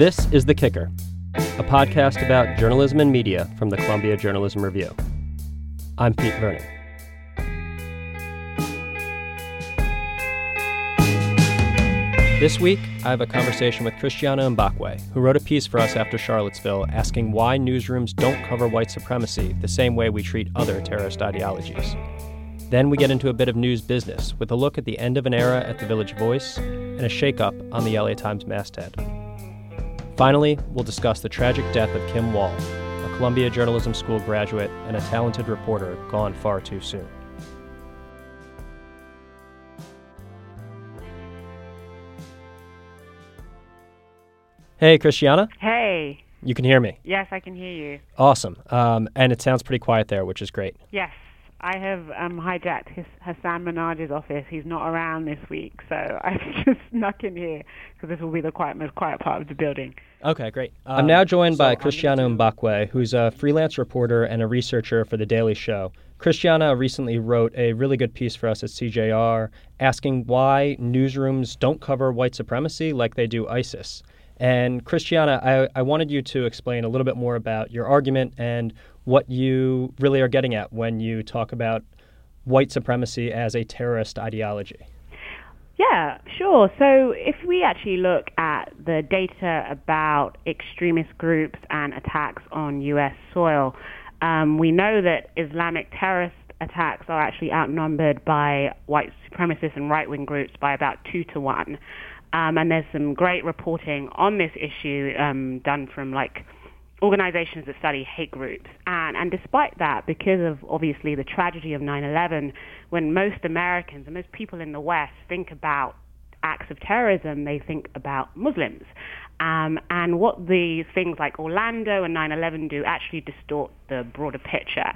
This is The Kicker, a podcast about journalism and media from the Columbia Journalism Review. I'm Pete Vernon. This week, I have a conversation with Christiana Mbakwe, who wrote a piece for us after Charlottesville asking why newsrooms don't cover white supremacy the same way we treat other terrorist ideologies. Then we get into a bit of news business with a look at the end of an era at the Village Voice and a shakeup on the LA Times masthead. Finally, we'll discuss the tragic death of Kim Wall, a Columbia Journalism School graduate and a talented reporter gone far too soon. Hey, Christiana. Hey. You can hear me? Yes, I can hear you. Awesome. Um, and it sounds pretty quiet there, which is great. Yes. I have um, hijacked his, Hasan Minhaj's office. He's not around this week, so I've just snuck in here because this will be the quiet, most quiet part of the building. Okay, great. Um, I'm now joined so by Christiana Mbakwe, who's a freelance reporter and a researcher for The Daily Show. Christiana recently wrote a really good piece for us at CJR asking why newsrooms don't cover white supremacy like they do ISIS. And Christiana, I, I wanted you to explain a little bit more about your argument and what you really are getting at when you talk about white supremacy as a terrorist ideology. Yeah, sure. So if we actually look at the data about extremist groups and attacks on U.S. soil, um, we know that Islamic terrorist attacks are actually outnumbered by white supremacist and right wing groups by about two to one. Um, and there's some great reporting on this issue um, done from like organizations that study hate groups. And, and despite that, because of obviously the tragedy of 9-11, when most Americans and most people in the West think about acts of terrorism, they think about Muslims. Um, and what the things like Orlando and 9/11 do actually distort the broader picture.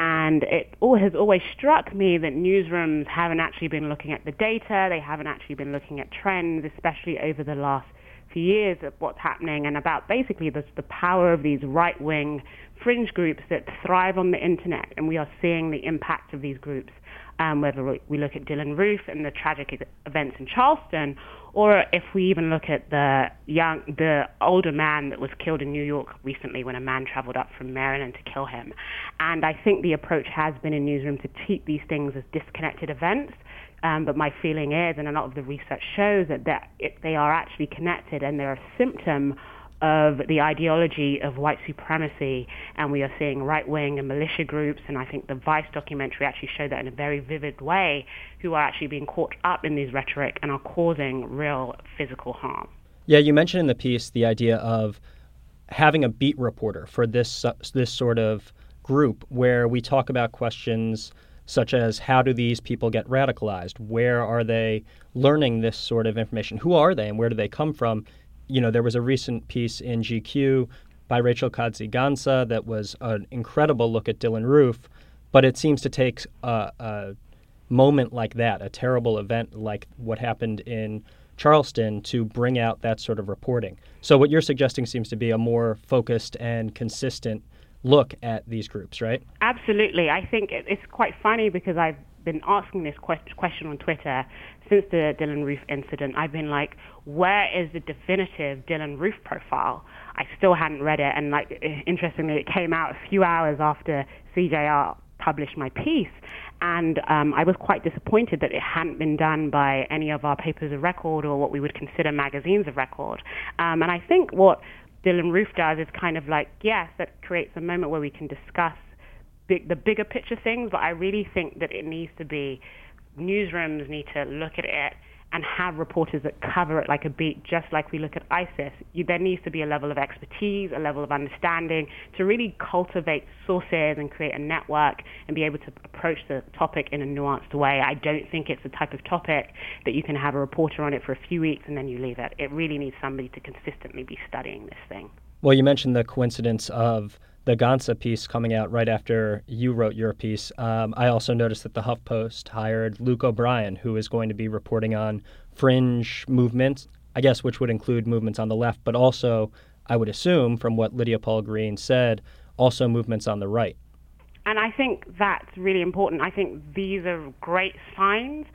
And it all has always struck me that newsrooms haven't actually been looking at the data, they haven't actually been looking at trends, especially over the last few years of what's happening and about basically the, the power of these right-wing fringe groups that thrive on the internet. And we are seeing the impact of these groups um, whether we look at Dylann Roof and the tragic events in Charleston, or if we even look at the young, the older man that was killed in New York recently when a man traveled up from Maryland to kill him. And I think the approach has been in newsroom to treat these things as disconnected events. Um, but my feeling is, and a lot of the research shows that, that it, they are actually connected and they're a symptom of the ideology of white supremacy, and we are seeing right wing and militia groups, and I think the Vice documentary actually showed that in a very vivid way, who are actually being caught up in these rhetoric and are causing real physical harm. Yeah, you mentioned in the piece the idea of having a beat reporter for this uh, this sort of group where we talk about questions such as how do these people get radicalized? Where are they learning this sort of information? Who are they and where do they come from? you know, there was a recent piece in GQ by Rachel Kaadzi Ghansah that was an incredible look at Dylann Roof, but it seems to take a, a moment like that, a terrible event like what happened in Charleston, to bring out that sort of reporting. So, what you're suggesting seems to be a more focused and consistent look at these groups, right? Absolutely. I think it's quite funny because I've been asking this question on Twitter since the Dylann Roof incident. I've been like, where is the definitive Dylann Roof profile? I still hadn't read it, and like, interestingly, it came out a few hours after CJR published my piece, and um, I was quite disappointed that it hadn't been done by any of our papers of record or what we would consider magazines of record. Um, and I think what Dylann Roof does is kind of like, yes, that creates a moment where we can discuss big, the bigger picture things, but I really think that it needs to be newsrooms need to look at it and have reporters that cover it like a beat, just like we look at ISIS. You, there needs to be a level of expertise, a level of understanding to really cultivate sources and create a network and be able to approach the topic in a nuanced way. I don't think it's the type of topic that you can have a reporter on it for a few weeks and then you leave it. It really needs somebody to consistently be studying this thing. Well, you mentioned the coincidence of the Ghansah piece coming out right after you wrote your piece. Um, I also noticed that the HuffPost hired Luke O'Brien, who is going to be reporting on fringe movements, I guess, which would include movements on the left, but also, I would assume, from what Lydia Polgreen said, also movements on the right. And I think that's really important. I think these are great signs.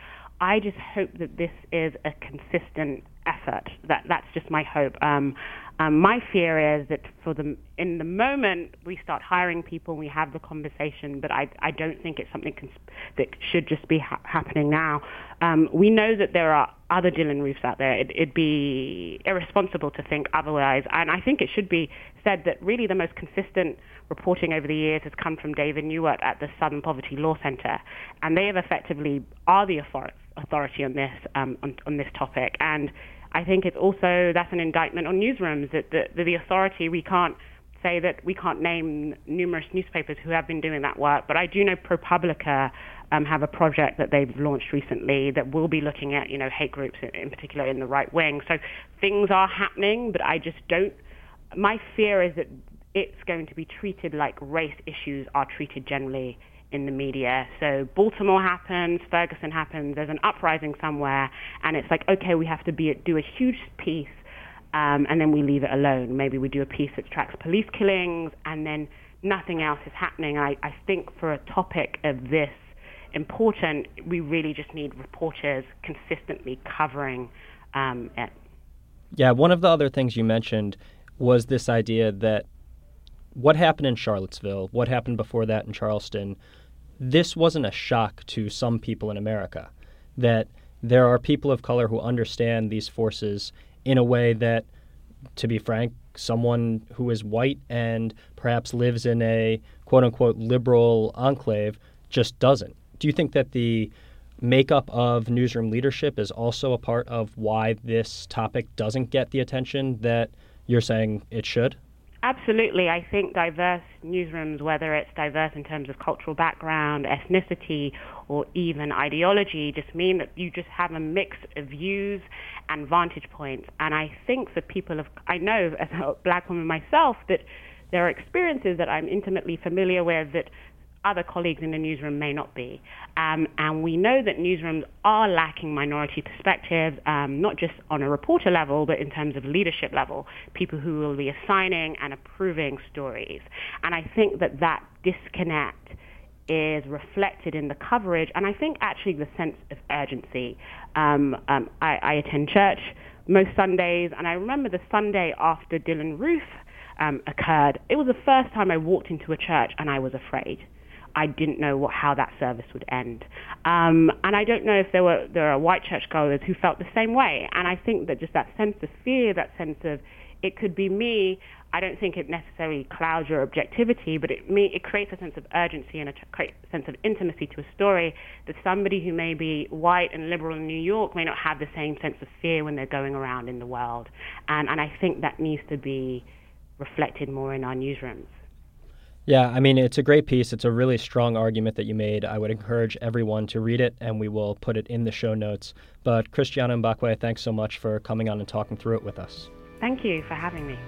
I just hope that this is a consistent effort. That that's just my hope. Um, um, my fear is that for the in the moment we start hiring people, we have the conversation, but I I don't think it's something cons- that should just be ha- happening now. Um, we know that there are other Dylann Roofs out there. It, it'd be irresponsible to think otherwise, and I think it should be said that really the most consistent reporting over the years has come from David Neiwert at the Southern Poverty Law Center, and they have effectively are the authority on this um, on, on this topic and I think it's also that's an indictment on newsrooms that the, the, authority we can't say that we can't name numerous newspapers who have been doing that work, but I do know ProPublica um, have a project that they've launched recently that will be looking at you know hate groups in, in particular in the right wing. So things are happening, but I just don't. My fear is that it's going to be treated like race issues are treated generally in the media. So Baltimore happens, Ferguson happens, there's an uprising somewhere, and it's like, okay, we have to be do a huge piece, um, and then we leave it alone. Maybe we do a piece that tracks police killings, and then nothing else is happening. I, I think for a topic of this important, we really just need reporters consistently covering um, it. Yeah, one of the other things you mentioned was this idea that what happened in Charlottesville, what happened before that in Charleston, this wasn't a shock to some people in America. That there are people of color who understand these forces in a way that, to be frank, someone who is white and perhaps lives in a quote unquote liberal enclave just doesn't. Do you think that the makeup of newsroom leadership is also a part of why this topic doesn't get the attention that you're saying it should? Absolutely. I think diverse newsrooms, whether it's diverse in terms of cultural background, ethnicity, or even ideology, just mean that you just have a mix of views and vantage points. And I think for people of, I know as a black woman myself, that there are experiences that I'm intimately familiar with that other colleagues in the newsroom may not be. Um, and we know that newsrooms are lacking minority perspectives, um, not just on a reporter level, but in terms of leadership level, people who will be assigning and approving stories. And I think that that disconnect is reflected in the coverage, and I think actually the sense of urgency. Um, um I, I, attend church most Sundays, and I remember the Sunday after Dylann Roof um, occurred. It was the first time I walked into a church and I was afraid. I didn't know what, how that service would end. Um, and I don't know if there were there are white churchgoers who felt the same way. And I think that just that sense of fear, that sense of it could be me. I don't think it necessarily clouds your objectivity, but it it creates a sense of urgency and a sense of intimacy to a story that somebody who may be white and liberal in New York may not have the same sense of fear when they're going around in the world. And and I think that needs to be reflected more in our newsrooms. Yeah, I mean, it's a great piece. It's a really strong argument that you made. I would encourage everyone to read it, and we will put it in the show notes. But Christiana Mbakwe, thanks so much for coming on and talking through it with us. Thank you for having me.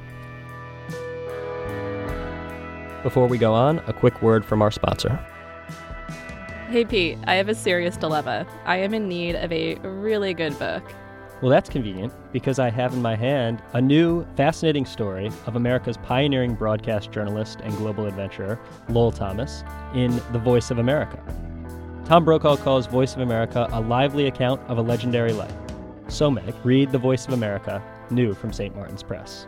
Before we go on, a quick word from our sponsor. Hey Pete, I have a serious dilemma. I am in need of a really good book. Well, that's convenient because I have in my hand a new, fascinating story of America's pioneering broadcast journalist and global adventurer, Lowell Thomas, in The Voice of America. Tom Brokaw calls Voice of America a lively account of a legendary life. So, Meg, read The Voice of America, new from St. Martin's Press.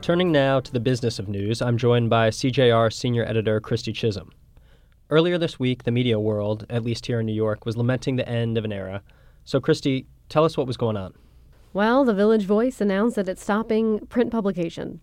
Turning now to the business of news, I'm joined by CJR senior editor Christy Chisholm. Earlier this week, the media world, at least here in New York, was lamenting the end of an era so, Christy, tell us what was going on. Well, the Village Voice announced that it's stopping print publication.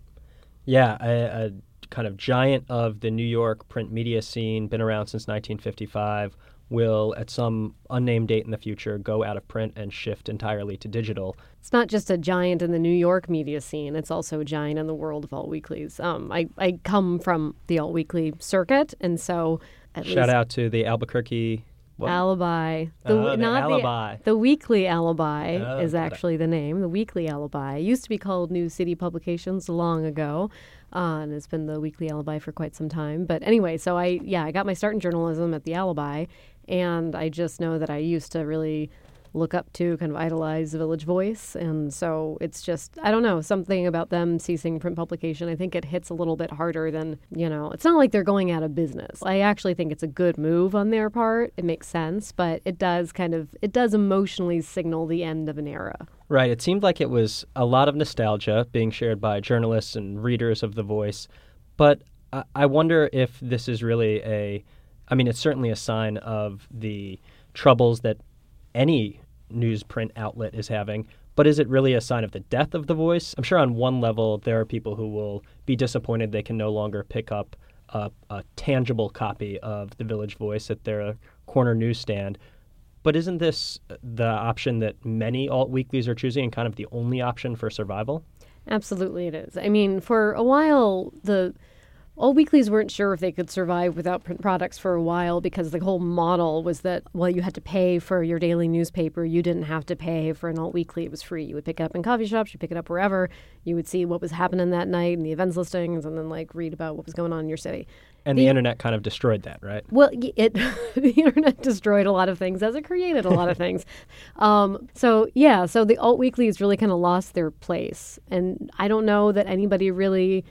Yeah, a, a kind of giant of the New York print media scene, been around since 1955, will at some unnamed date in the future go out of print and shift entirely to digital. It's not just a giant in the New York media scene, it's also a giant in the world of alt weeklies. Um, I, I come from the alt weekly circuit, and so Shout least, out to the Albuquerque what? Alibi. The, not the alibi. The, the weekly alibi oh, is actually the name. The weekly alibi it used to be called NuCity Publications long ago, uh, and it's been the weekly alibi for quite some time. But anyway, so I yeah I got my start in journalism at the Alibi, and I just know that I used to really look up to, kind of idolize the Village Voice. And so it's just, I don't know, something about them ceasing print publication. I think it hits a little bit harder than, you know, it's not like they're going out of business. I actually think it's a good move on their part. It makes sense, but it does kind of, it does emotionally signal the end of an era. Right. It seemed like it was a lot of nostalgia being shared by journalists and readers of The Voice. But I wonder if this is really a, I mean, it's certainly a sign of the troubles that any newsprint outlet is having. But is it really a sign of the death of The Voice? I'm sure on one level there are people who will be disappointed they can no longer pick up a, a tangible copy of The Village Voice at their corner newsstand. But isn't this the option that many alt weeklies are choosing and kind of the only option for survival? Absolutely, it is. I mean, for a while, the Alt weeklies weren't sure if they could survive without print products for a while because the whole model was that, well, you had to pay for your daily newspaper. You didn't have to pay for an alt weekly. It was free. You would pick it up in coffee shops, you pick it up wherever. You would see what was happening that night and the events listings and then like read about what was going on in your city. And the, the internet kind of destroyed that, right? Well, it the internet destroyed a lot of things as it created a lot of things. Um, so yeah, so the alt weeklies really kind of lost their place, and I don't know that anybody really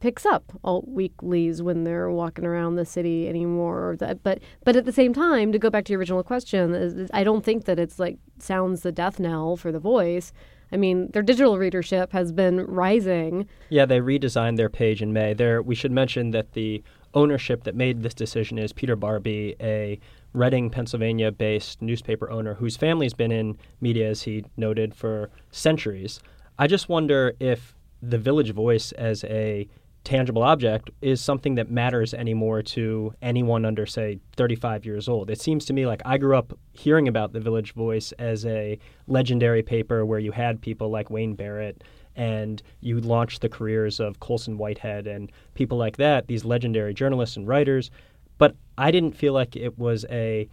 picks up alt weeklies when they're walking around the city anymore. But but at the same time, to go back to your original question, I don't think that it's like sounds the death knell for the voice. I mean, their digital readership has been rising. Yeah, they redesigned their page in May. There, we should mention that the ownership that made this decision is Peter Barbey, a Reading, Pennsylvania based newspaper owner whose family's been in media, as he noted, for centuries. I just wonder if the Village Voice as a tangible object is something that matters anymore to anyone under, say, 35 years old. It seems to me like I grew up hearing about the Village Voice as a legendary paper where you had people like Wayne Barrett and you launched the careers of Colson Whitehead and people like that, these legendary journalists and writers. But I didn't feel like it was a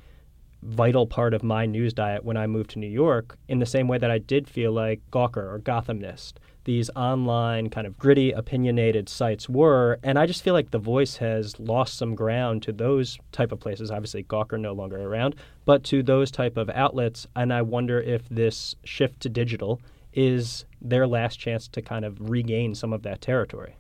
vital part of my news diet when I moved to New York in the same way that I did feel like Gawker or Gothamist these online kind of gritty, opinionated sites were. And I just feel like The Voice has lost some ground to those type of places. Obviously, Gawker no longer around, but to those type of outlets. And I wonder if this shift to digital is their last chance to kind of regain some of that territory.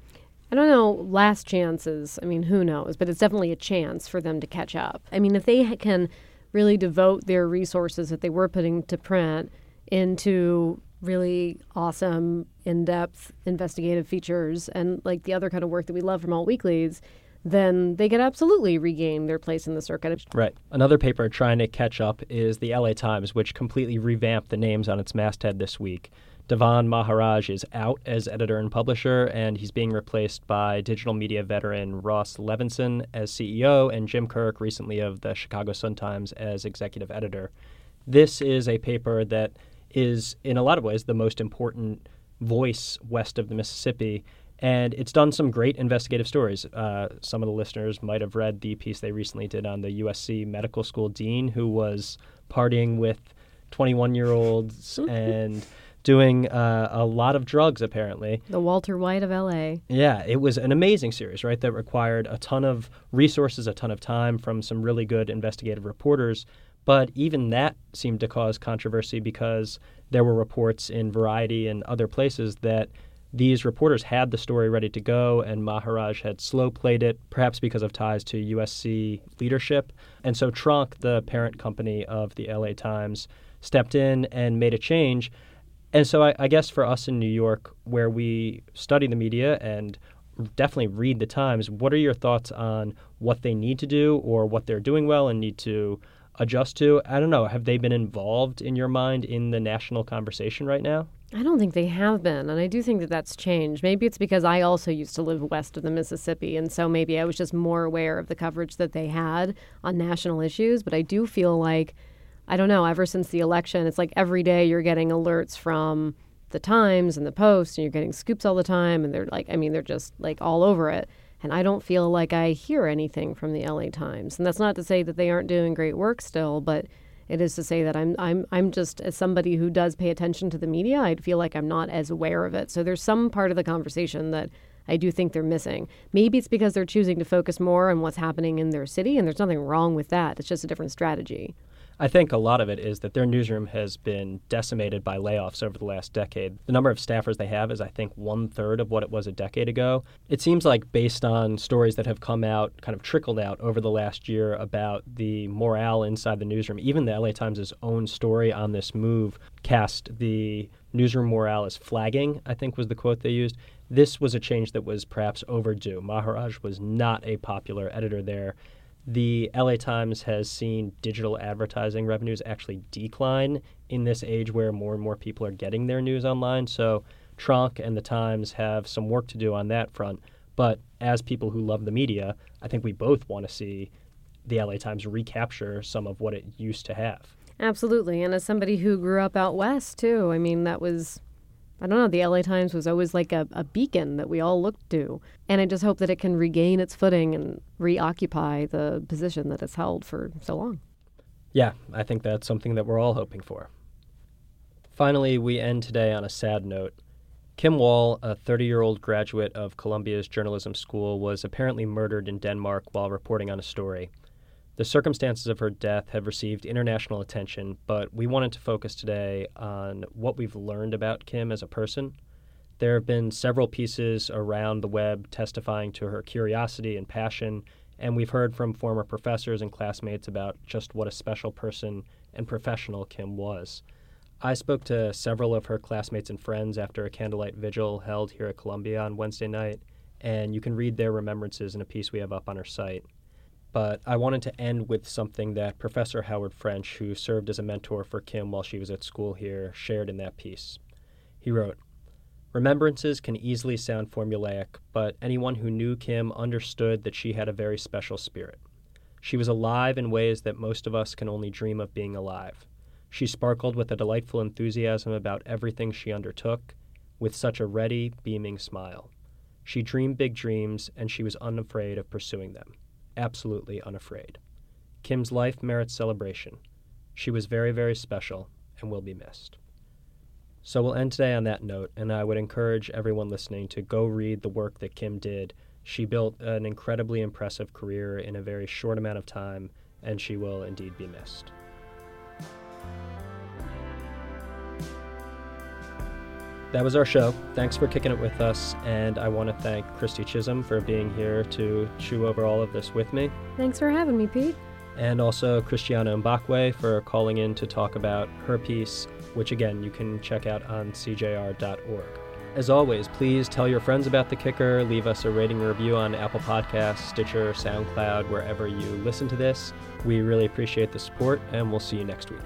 I don't know, last chances. I mean, who knows? But it's definitely a chance for them to catch up. I mean, if they can really devote their resources that they were putting to print into really awesome, in depth investigative features and like the other kind of work that we love from alt weeklies, then they could absolutely regain their place in the circuit. Right. Another paper trying to catch up is the LA Times, which completely revamped the names on its masthead this week. Davan Maharaj is out as editor and publisher, and he's being replaced by digital media veteran Ross Levinson as CEO and Jim Kirk, recently of the Chicago Sun-Times, as executive editor. This is a paper that is, in a lot of ways, the most important voice west of the Mississippi. And it's done some great investigative stories. Uh, some of the listeners might have read the piece they recently did on the USC medical school dean who was partying with 21 year olds and doing uh, a lot of drugs, apparently. The Walter White of LA. Yeah, it was an amazing series, right? That required a ton of resources, a ton of time from some really good investigative reporters. But even that seemed to cause controversy because there were reports in Variety and other places that these reporters had the story ready to go, and Maharaj had slow played it, perhaps because of ties to USC leadership. And so Tronc, the parent company of the LA Times, stepped in and made a change. And so I, I guess for us in New York, where we study the media and definitely read the Times, what are your thoughts on what they need to do or what they're doing well and need to adjust to? I don't know. Have they been involved in your mind in the national conversation right now? I don't think they have been. And I do think that that's changed. Maybe it's because I also used to live west of the Mississippi. And so maybe I was just more aware of the coverage that they had on national issues. But I do feel like, I don't know, ever since the election, it's like every day you're getting alerts from the Times and the Post, and you're getting scoops all the time. And they're like, I mean, they're just like all over it. And I don't feel like I hear anything from the LA Times. And that's not to say that they aren't doing great work still, but it is to say that I'm I'm I'm just as somebody who does pay attention to the media, I'd feel like I'm not as aware of it. So there's some part of the conversation that I do think they're missing. Maybe it's because they're choosing to focus more on what's happening in their city, and there's nothing wrong with that. It's just a different strategy. I think a lot of it is that their newsroom has been decimated by layoffs over the last decade. The number of staffers they have is, I think, one third of what it was a decade ago. It seems like, based on stories that have come out, kind of trickled out over the last year about the morale inside the newsroom, even the LA Times' own story on this move cast the newsroom morale as flagging, I think was the quote they used. This was a change that was perhaps overdue. Maharaj was not a popular editor there the LA Times has seen digital advertising revenues actually decline in this age where more and more people are getting their news online. So Tronc and the Times have some work to do on that front. But as people who love the media, I think we both want to see the LA Times recapture some of what it used to have. Absolutely. And as somebody who grew up out west, too, I mean, that was I don't know, the LA Times was always like a, a beacon that we all looked to. And I just hope that it can regain its footing and reoccupy the position that it's held for so long. Yeah, I think that's something that we're all hoping for. Finally, we end today on a sad note. Kim Wall, a 30 year old graduate of Columbia's journalism school, was apparently murdered in Denmark while reporting on a story. The circumstances of her death have received international attention, but we wanted to focus today on what we've learned about Kim as a person. There have been several pieces around the web testifying to her curiosity and passion, and we've heard from former professors and classmates about just what a special person and professional Kim was. I spoke to several of her classmates and friends after a candlelight vigil held here at Columbia on Wednesday night, and you can read their remembrances in a piece we have up on our site but I wanted to end with something that Professor Howard French, who served as a mentor for Kim while she was at school here, shared in that piece. He wrote, Remembrances can easily sound formulaic, but anyone who knew Kim understood that she had a very special spirit. She was alive in ways that most of us can only dream of being alive. She sparkled with a delightful enthusiasm about everything she undertook, with such a ready, beaming smile. She dreamed big dreams, and she was unafraid of pursuing them absolutely unafraid. Kim's life merits celebration. She was very, very special and will be missed. So we'll end today on that note, and I would encourage everyone listening to go read the work that Kim did. She built an incredibly impressive career in a very short amount of time, and she will indeed be missed. That was our show. Thanks for kicking it with us, and I want to thank Christy Chisholm for being here to chew over all of this with me. Thanks for having me, Pete. And also Christiana Mbakwe for calling in to talk about her piece, which again you can check out on cjr.org. As always, please tell your friends about the kicker, leave us a rating and review on Apple Podcasts, Stitcher, SoundCloud, wherever you listen to this. We really appreciate the support, and we'll see you next week.